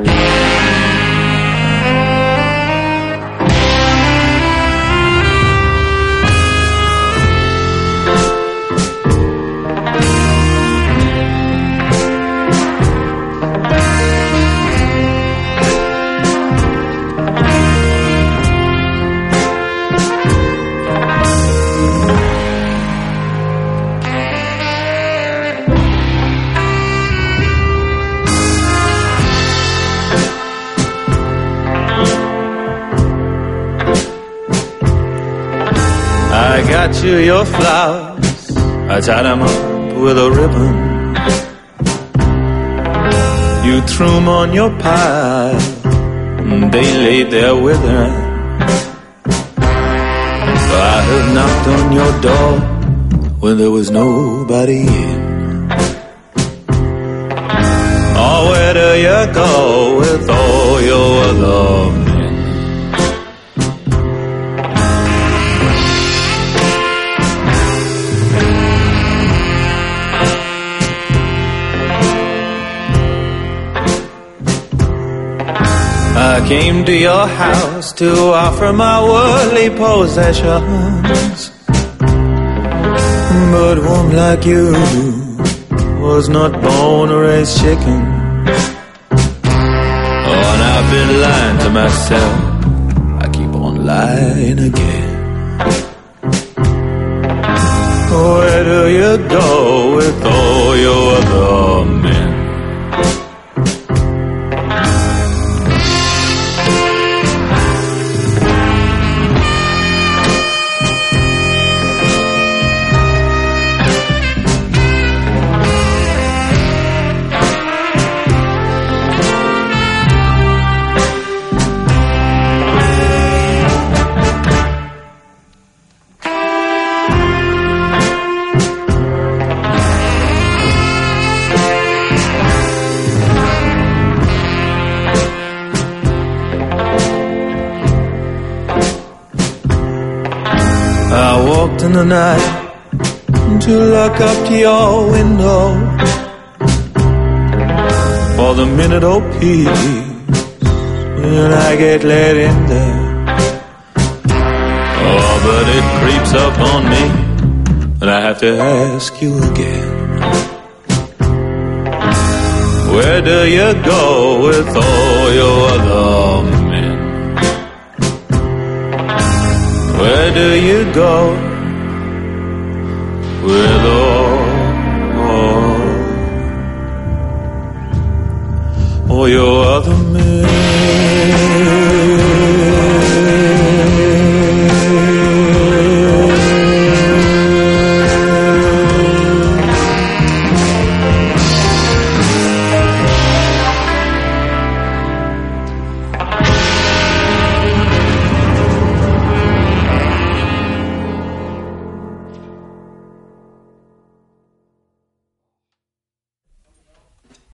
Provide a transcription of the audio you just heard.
I got you your flowers. I tied them up with a ribbon. You threw them on your pile. and They laid there withering. I have knocked on your door when there was nobody in. Oh, where do you go with all your other came to your house to offer my worldly possessions. But one like you was not born to raise chicken. Oh, and I've been lying to myself. I keep on lying again. Where do you go with all your other in the night to look up to your window for the minute oh peace when I get let in there. Oh, but it creeps up on me, and I have to ask you again. Where do you go with all your other men? Where do you go with all, all your other?